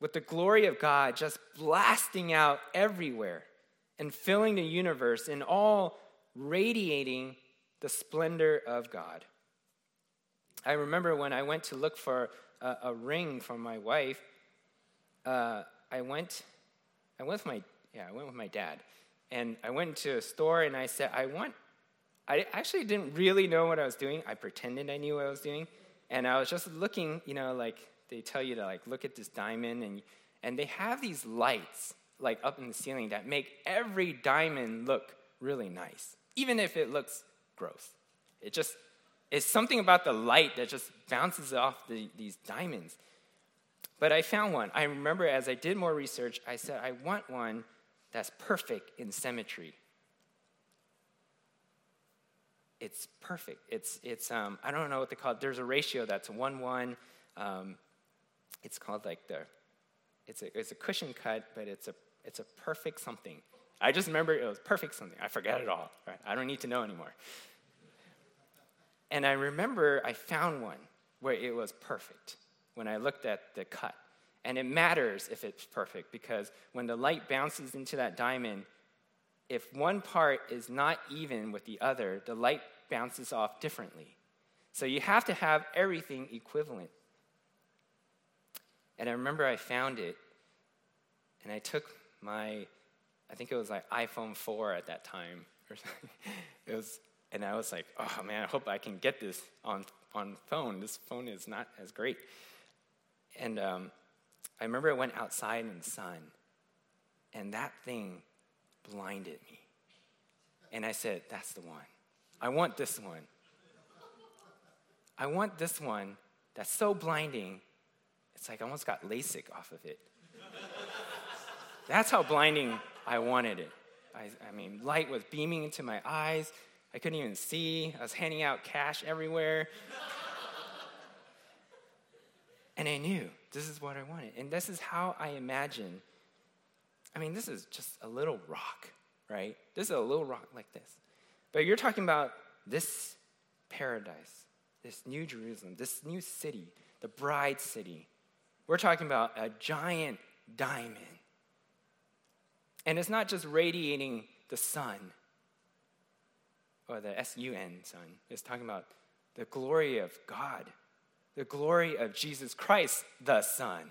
with the glory of God just blasting out everywhere and filling the universe and all radiating the splendor of God. I remember when I went to look for a, a ring for my wife, uh, I went, I went with my, yeah, I went with my dad, and I went to a store and I said, I want, I actually didn't really know what I was doing. I pretended I knew what I was doing, and I was just looking, you know, like they tell you to like look at this diamond and and they have these lights like up in the ceiling that make every diamond look really nice even if it looks gross. It just it's something about the light that just bounces off the, these diamonds. But i found one. I remember as i did more research i said i want one that's perfect in symmetry it's perfect it's it's um, i don't know what they call it there's a ratio that's one one um, it's called like the, it's a, it's a cushion cut, but it's a, it's a perfect something. I just remember it was perfect something. I forget it all. Right? I don't need to know anymore. And I remember I found one where it was perfect when I looked at the cut. And it matters if it's perfect because when the light bounces into that diamond, if one part is not even with the other, the light bounces off differently. So you have to have everything equivalent. And I remember I found it, and I took my, I think it was like iPhone 4 at that time. it was, and I was like, oh man, I hope I can get this on, on phone. This phone is not as great. And um, I remember I went outside in the sun, and that thing blinded me. And I said, that's the one. I want this one. I want this one that's so blinding it's like I almost got LASIK off of it. That's how blinding I wanted it. I, I, mean, light was beaming into my eyes. I couldn't even see. I was handing out cash everywhere. and I knew this is what I wanted. And this is how I imagine. I mean, this is just a little rock, right? This is a little rock like this. But you're talking about this paradise, this new Jerusalem, this new city, the bride city, we're talking about a giant diamond. And it's not just radiating the sun or the S U N sun, it's talking about the glory of God, the glory of Jesus Christ, the Son.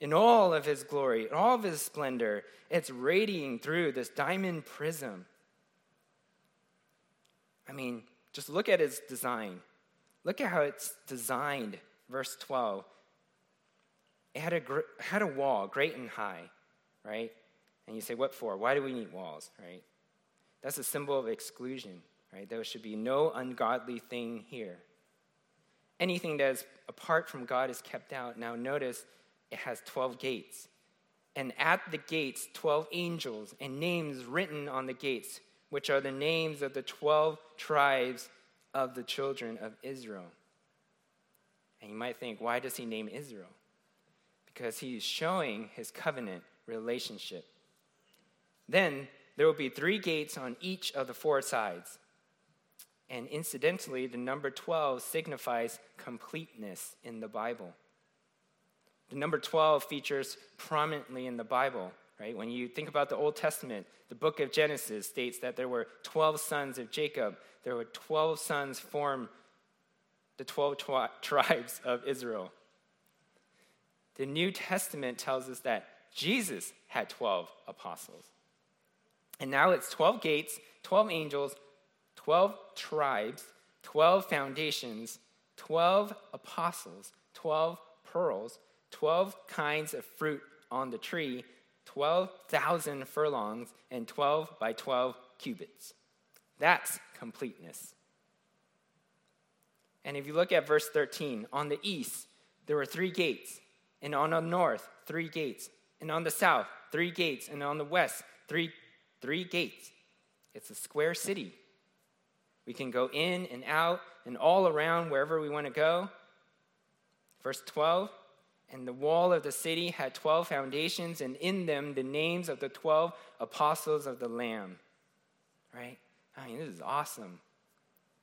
In all of his glory, in all of his splendor, it's radiating through this diamond prism. I mean, just look at its design. Look at how it's designed. Verse 12 it had a, had a wall, great and high, right? And you say, what for? Why do we need walls, right? That's a symbol of exclusion, right? There should be no ungodly thing here. Anything that is apart from God is kept out. Now, notice it has 12 gates. And at the gates, 12 angels and names written on the gates, which are the names of the 12 tribes of the children of Israel. And you might think, why does he name Israel? because he's showing his covenant relationship. Then there will be three gates on each of the four sides. And incidentally, the number 12 signifies completeness in the Bible. The number 12 features prominently in the Bible, right? When you think about the Old Testament, the book of Genesis states that there were 12 sons of Jacob. There were 12 sons form the 12 twi- tribes of Israel. The New Testament tells us that Jesus had 12 apostles. And now it's 12 gates, 12 angels, 12 tribes, 12 foundations, 12 apostles, 12 pearls, 12 kinds of fruit on the tree, 12,000 furlongs, and 12 by 12 cubits. That's completeness. And if you look at verse 13, on the east, there were three gates, and on the north, three gates, and on the south, three gates, and on the west, three, three gates. It's a square city. We can go in and out and all around wherever we want to go. Verse 12 And the wall of the city had 12 foundations, and in them the names of the 12 apostles of the Lamb. Right? I mean, this is awesome.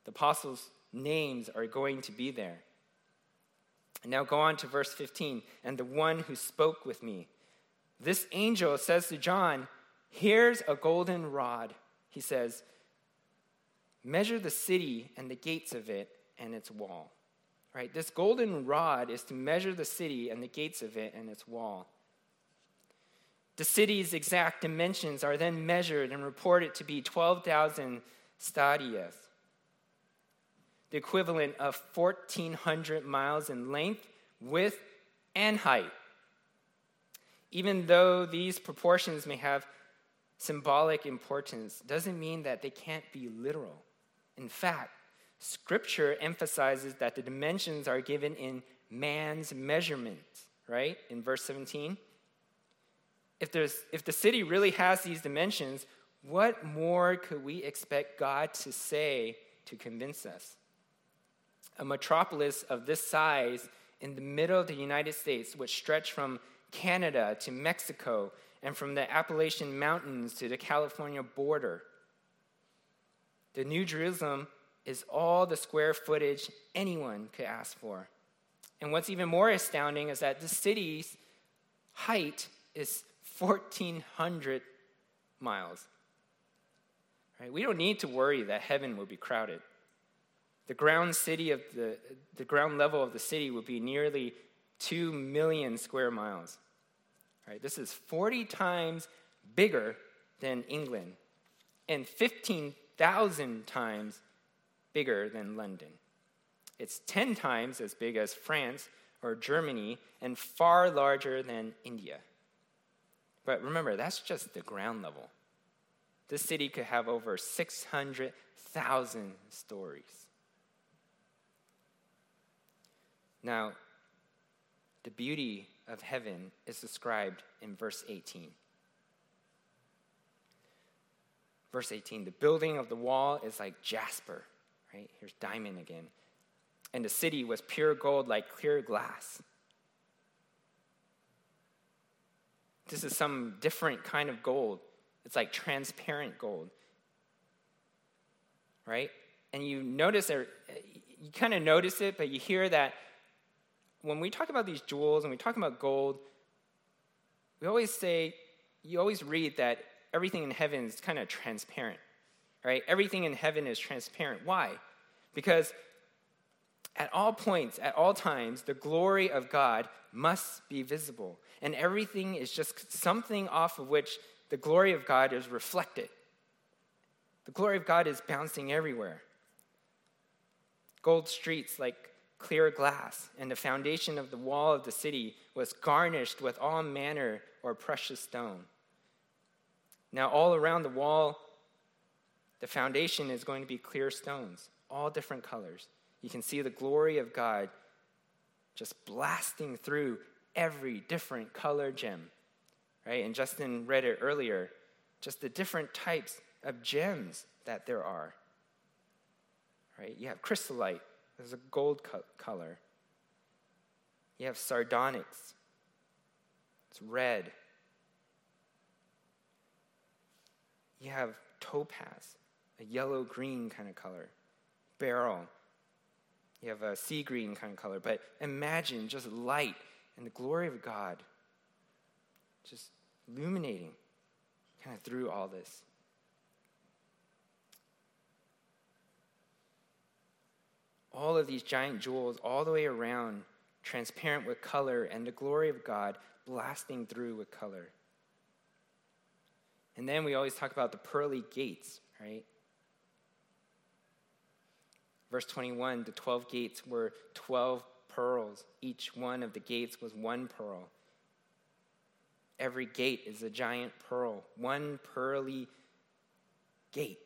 The apostles' names are going to be there. And now go on to verse 15. And the one who spoke with me. This angel says to John, Here's a golden rod. He says, Measure the city and the gates of it and its wall. Right? This golden rod is to measure the city and the gates of it and its wall. The city's exact dimensions are then measured and reported to be 12,000 stadias, the equivalent of 1,400 miles in length, width, and height. Even though these proportions may have symbolic importance, doesn't mean that they can't be literal. In fact, Scripture emphasizes that the dimensions are given in man's measurement, right? In verse 17. If, there's, if the city really has these dimensions, what more could we expect God to say to convince us? A metropolis of this size in the middle of the United States, which stretch from Canada to Mexico and from the Appalachian Mountains to the California border. The New Jerusalem is all the square footage anyone could ask for. And what's even more astounding is that the city's height is 1,400 miles. Right? We don't need to worry that heaven will be crowded. The ground city of the, the ground level of the city would be nearly 2 million square miles. Right? This is 40 times bigger than England and 15,000 times bigger than London. It's 10 times as big as France or Germany and far larger than India. But remember, that's just the ground level. This city could have over 600,000 stories. Now, the beauty of heaven is described in verse 18. Verse 18 the building of the wall is like jasper, right? Here's diamond again. And the city was pure gold like clear glass. This is some different kind of gold. It's like transparent gold. Right? And you notice, you kind of notice it, but you hear that when we talk about these jewels and we talk about gold, we always say, you always read that everything in heaven is kind of transparent, right? Everything in heaven is transparent. Why? Because at all points, at all times, the glory of God must be visible. And everything is just something off of which the glory of God is reflected. The glory of God is bouncing everywhere. Gold streets like clear glass, and the foundation of the wall of the city was garnished with all manner or precious stone. Now, all around the wall, the foundation is going to be clear stones, all different colors. You can see the glory of God just blasting through every different color gem, right? And Justin read it earlier, just the different types of gems that there are, right? You have chrysolite, there's a gold co- color. You have sardonyx, it's red. you have topaz, a yellow green kind of color, beryl, you have a sea green kind of color. But imagine just light and the glory of God just illuminating kind of through all this. All of these giant jewels, all the way around, transparent with color, and the glory of God blasting through with color. And then we always talk about the pearly gates, right? Verse 21 the 12 gates were 12 pearls. Each one of the gates was one pearl. Every gate is a giant pearl, one pearly gate.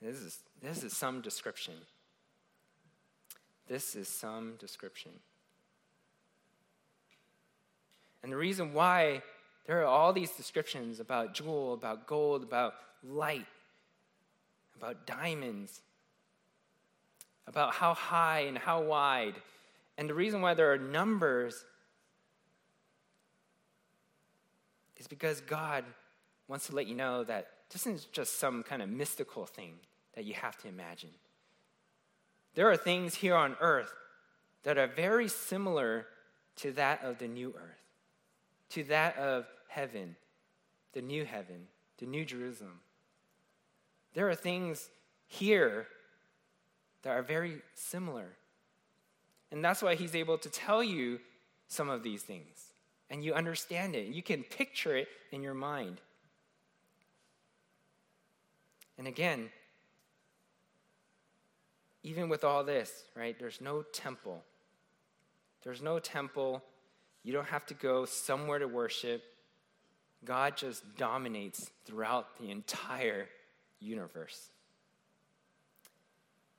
This is, this is some description. This is some description. And the reason why there are all these descriptions about jewel, about gold, about light, about diamonds, about how high and how wide. And the reason why there are numbers is because God wants to let you know that this isn't just some kind of mystical thing that you have to imagine. There are things here on earth that are very similar to that of the new earth, to that of heaven, the new heaven, the new Jerusalem. There are things here that are very similar. And that's why he's able to tell you some of these things. And you understand it. You can picture it in your mind. And again, even with all this, right, there's no temple. There's no temple. You don't have to go somewhere to worship. God just dominates throughout the entire universe.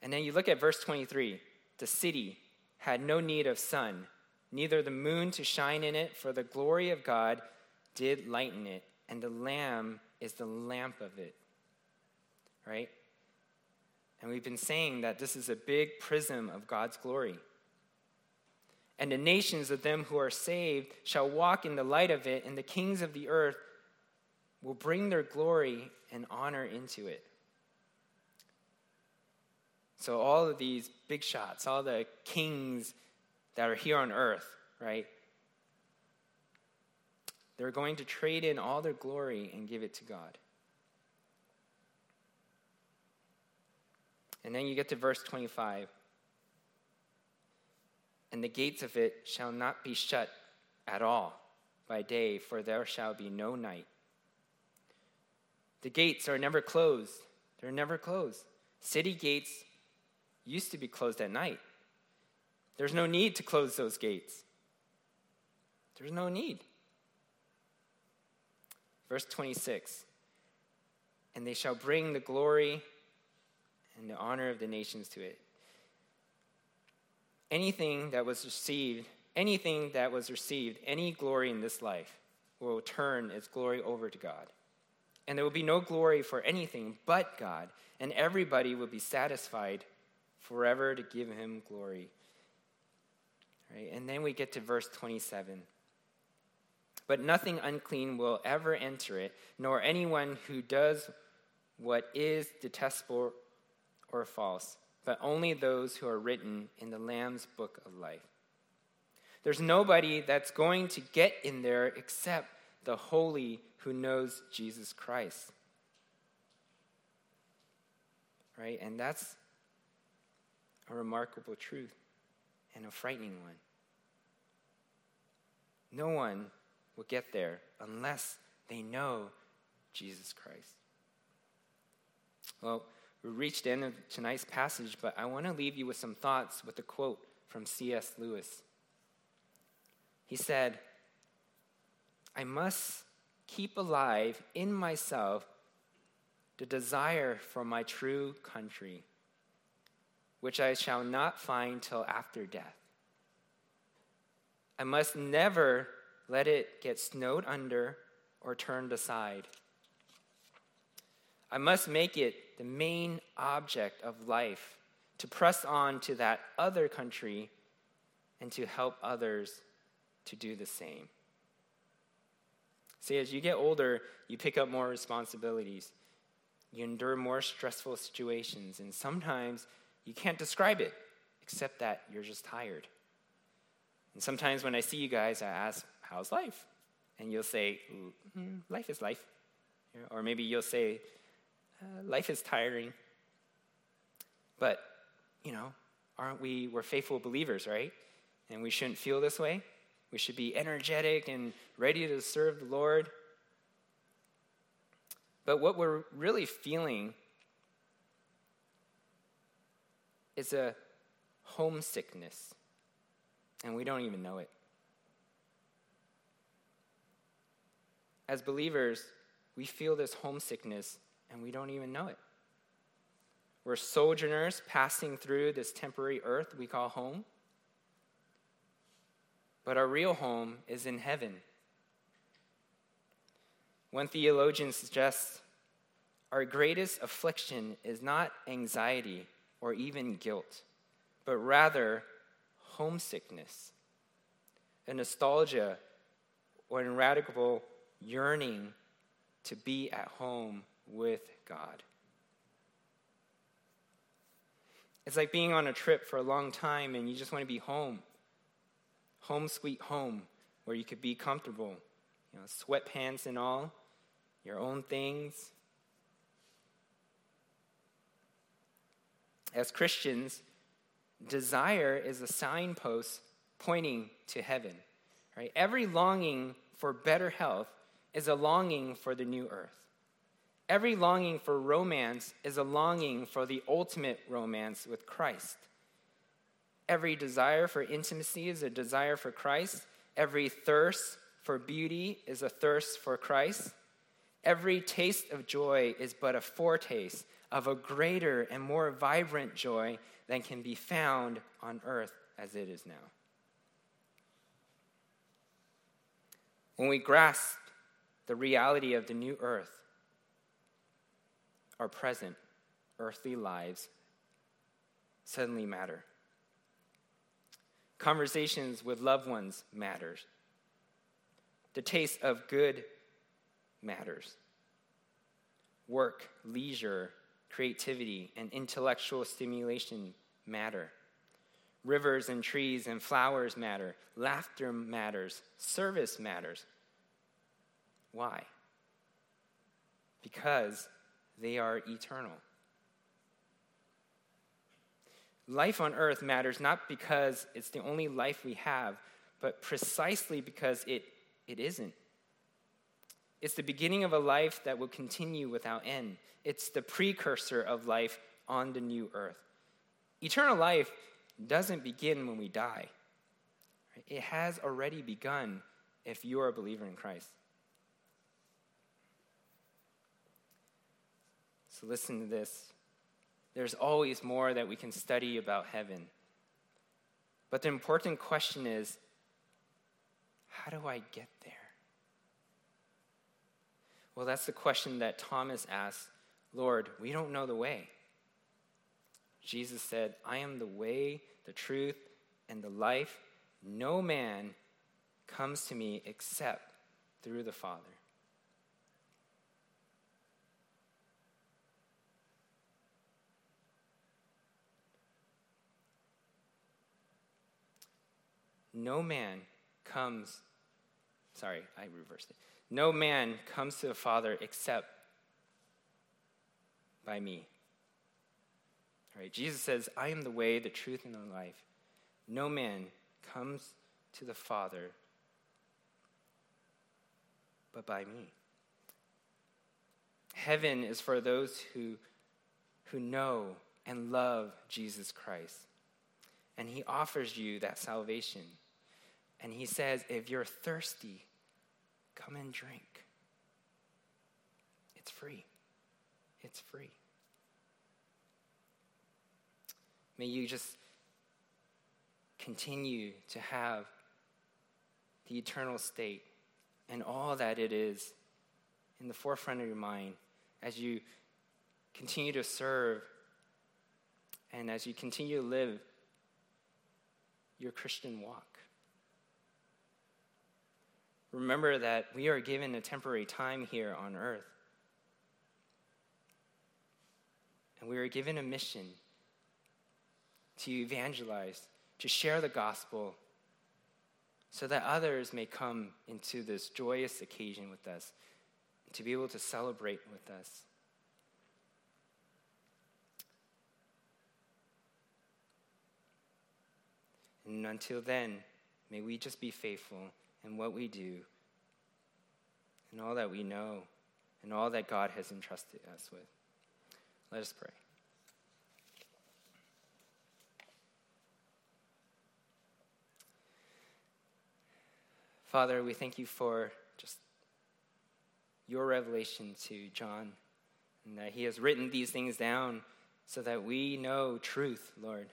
And then you look at verse 23 the city had no need of sun, neither the moon to shine in it, for the glory of God did lighten it, and the Lamb is the lamp of it. Right? And we've been saying that this is a big prism of God's glory. And the nations of them who are saved shall walk in the light of it, and the kings of the earth will bring their glory and honor into it. So, all of these big shots, all the kings that are here on earth, right? They're going to trade in all their glory and give it to God. And then you get to verse 25. And the gates of it shall not be shut at all by day, for there shall be no night. The gates are never closed. They're never closed. City gates used to be closed at night. There's no need to close those gates. There's no need. Verse 26 And they shall bring the glory and the honor of the nations to it. Anything that was received, anything that was received, any glory in this life will turn its glory over to God. And there will be no glory for anything but God, and everybody will be satisfied forever to give him glory. Right? And then we get to verse 27. But nothing unclean will ever enter it, nor anyone who does what is detestable or false, but only those who are written in the Lamb's book of life. There's nobody that's going to get in there except the holy who knows Jesus Christ. Right? And that's a remarkable truth and a frightening one. No one will get there unless they know Jesus Christ. Well, we reached the end of tonight's passage, but I want to leave you with some thoughts with a quote from C.S. Lewis. He said, I must keep alive in myself the desire for my true country which I shall not find till after death. I must never let it get snowed under or turned aside. I must make it the main object of life to press on to that other country and to help others to do the same. See, as you get older, you pick up more responsibilities. You endure more stressful situations, and sometimes you can't describe it except that you're just tired. And sometimes when I see you guys, I ask, How's life? And you'll say, mm, Life is life. Or maybe you'll say, uh, Life is tiring. But, you know, aren't we, we're faithful believers, right? And we shouldn't feel this way. We should be energetic and ready to serve the Lord. But what we're really feeling is a homesickness, and we don't even know it. As believers, we feel this homesickness, and we don't even know it. We're sojourners passing through this temporary earth we call home. But our real home is in heaven. One theologian suggests our greatest affliction is not anxiety or even guilt, but rather homesickness, a nostalgia or an yearning to be at home with God. It's like being on a trip for a long time and you just want to be home. Home sweet home, where you could be comfortable. You know, sweatpants and all, your own things. As Christians, desire is a signpost pointing to heaven. Right? Every longing for better health is a longing for the new earth. Every longing for romance is a longing for the ultimate romance with Christ. Every desire for intimacy is a desire for Christ. Every thirst for beauty is a thirst for Christ. Every taste of joy is but a foretaste of a greater and more vibrant joy than can be found on earth as it is now. When we grasp the reality of the new earth, our present earthly lives suddenly matter. Conversations with loved ones matters. The taste of good matters. Work, leisure, creativity, and intellectual stimulation matter. Rivers and trees and flowers matter. Laughter matters. Service matters. Why? Because they are eternal. Life on earth matters not because it's the only life we have, but precisely because it, it isn't. It's the beginning of a life that will continue without end. It's the precursor of life on the new earth. Eternal life doesn't begin when we die, it has already begun if you are a believer in Christ. So listen to this. There's always more that we can study about heaven. But the important question is how do I get there? Well, that's the question that Thomas asked Lord, we don't know the way. Jesus said, I am the way, the truth, and the life. No man comes to me except through the Father. No man comes, sorry, I reversed it. No man comes to the Father except by me. All right, Jesus says, I am the way, the truth, and the life. No man comes to the Father but by me. Heaven is for those who, who know and love Jesus Christ. And he offers you that salvation. And he says, if you're thirsty, come and drink. It's free. It's free. May you just continue to have the eternal state and all that it is in the forefront of your mind as you continue to serve and as you continue to live your Christian walk. Remember that we are given a temporary time here on earth. And we are given a mission to evangelize, to share the gospel, so that others may come into this joyous occasion with us, to be able to celebrate with us. And until then, may we just be faithful in what we do and all that we know and all that God has entrusted us with. Let us pray. Father, we thank you for just your revelation to John and that he has written these things down so that we know truth, Lord,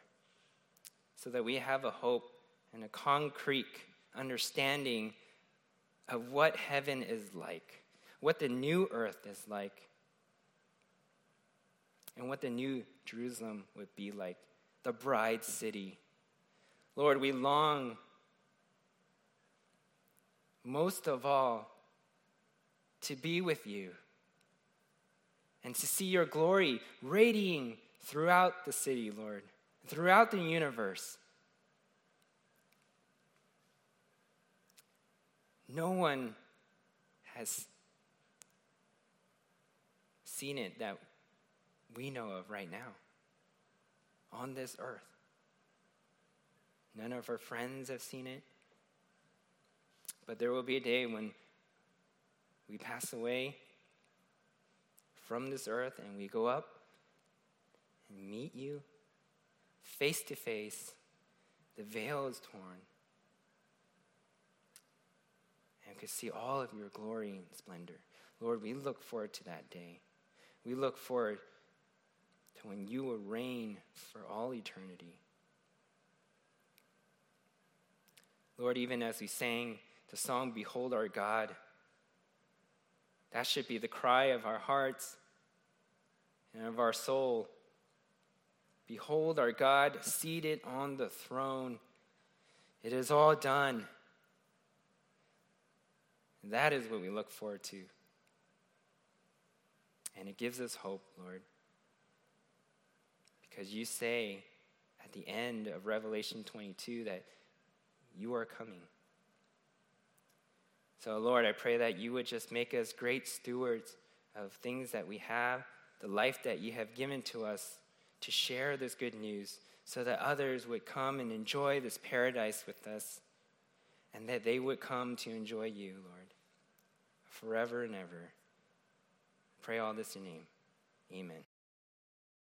so that we have a hope and a concrete understanding of what heaven is like, what the new earth is like, and what the new Jerusalem would be like, the bride city. Lord, we long most of all to be with you and to see your glory radiating throughout the city, Lord, throughout the universe. No one has seen it that we know of right now on this earth. None of our friends have seen it. But there will be a day when we pass away from this earth and we go up and meet you face to face. The veil is torn. And can see all of your glory and splendor. Lord, we look forward to that day. We look forward to when you will reign for all eternity. Lord, even as we sang the song, Behold Our God. That should be the cry of our hearts and of our soul. Behold our God seated on the throne. It is all done. That is what we look forward to. And it gives us hope, Lord. Because you say at the end of Revelation 22 that you are coming. So, Lord, I pray that you would just make us great stewards of things that we have, the life that you have given to us to share this good news so that others would come and enjoy this paradise with us and that they would come to enjoy you, Lord, forever and ever. Pray all this in name. Amen.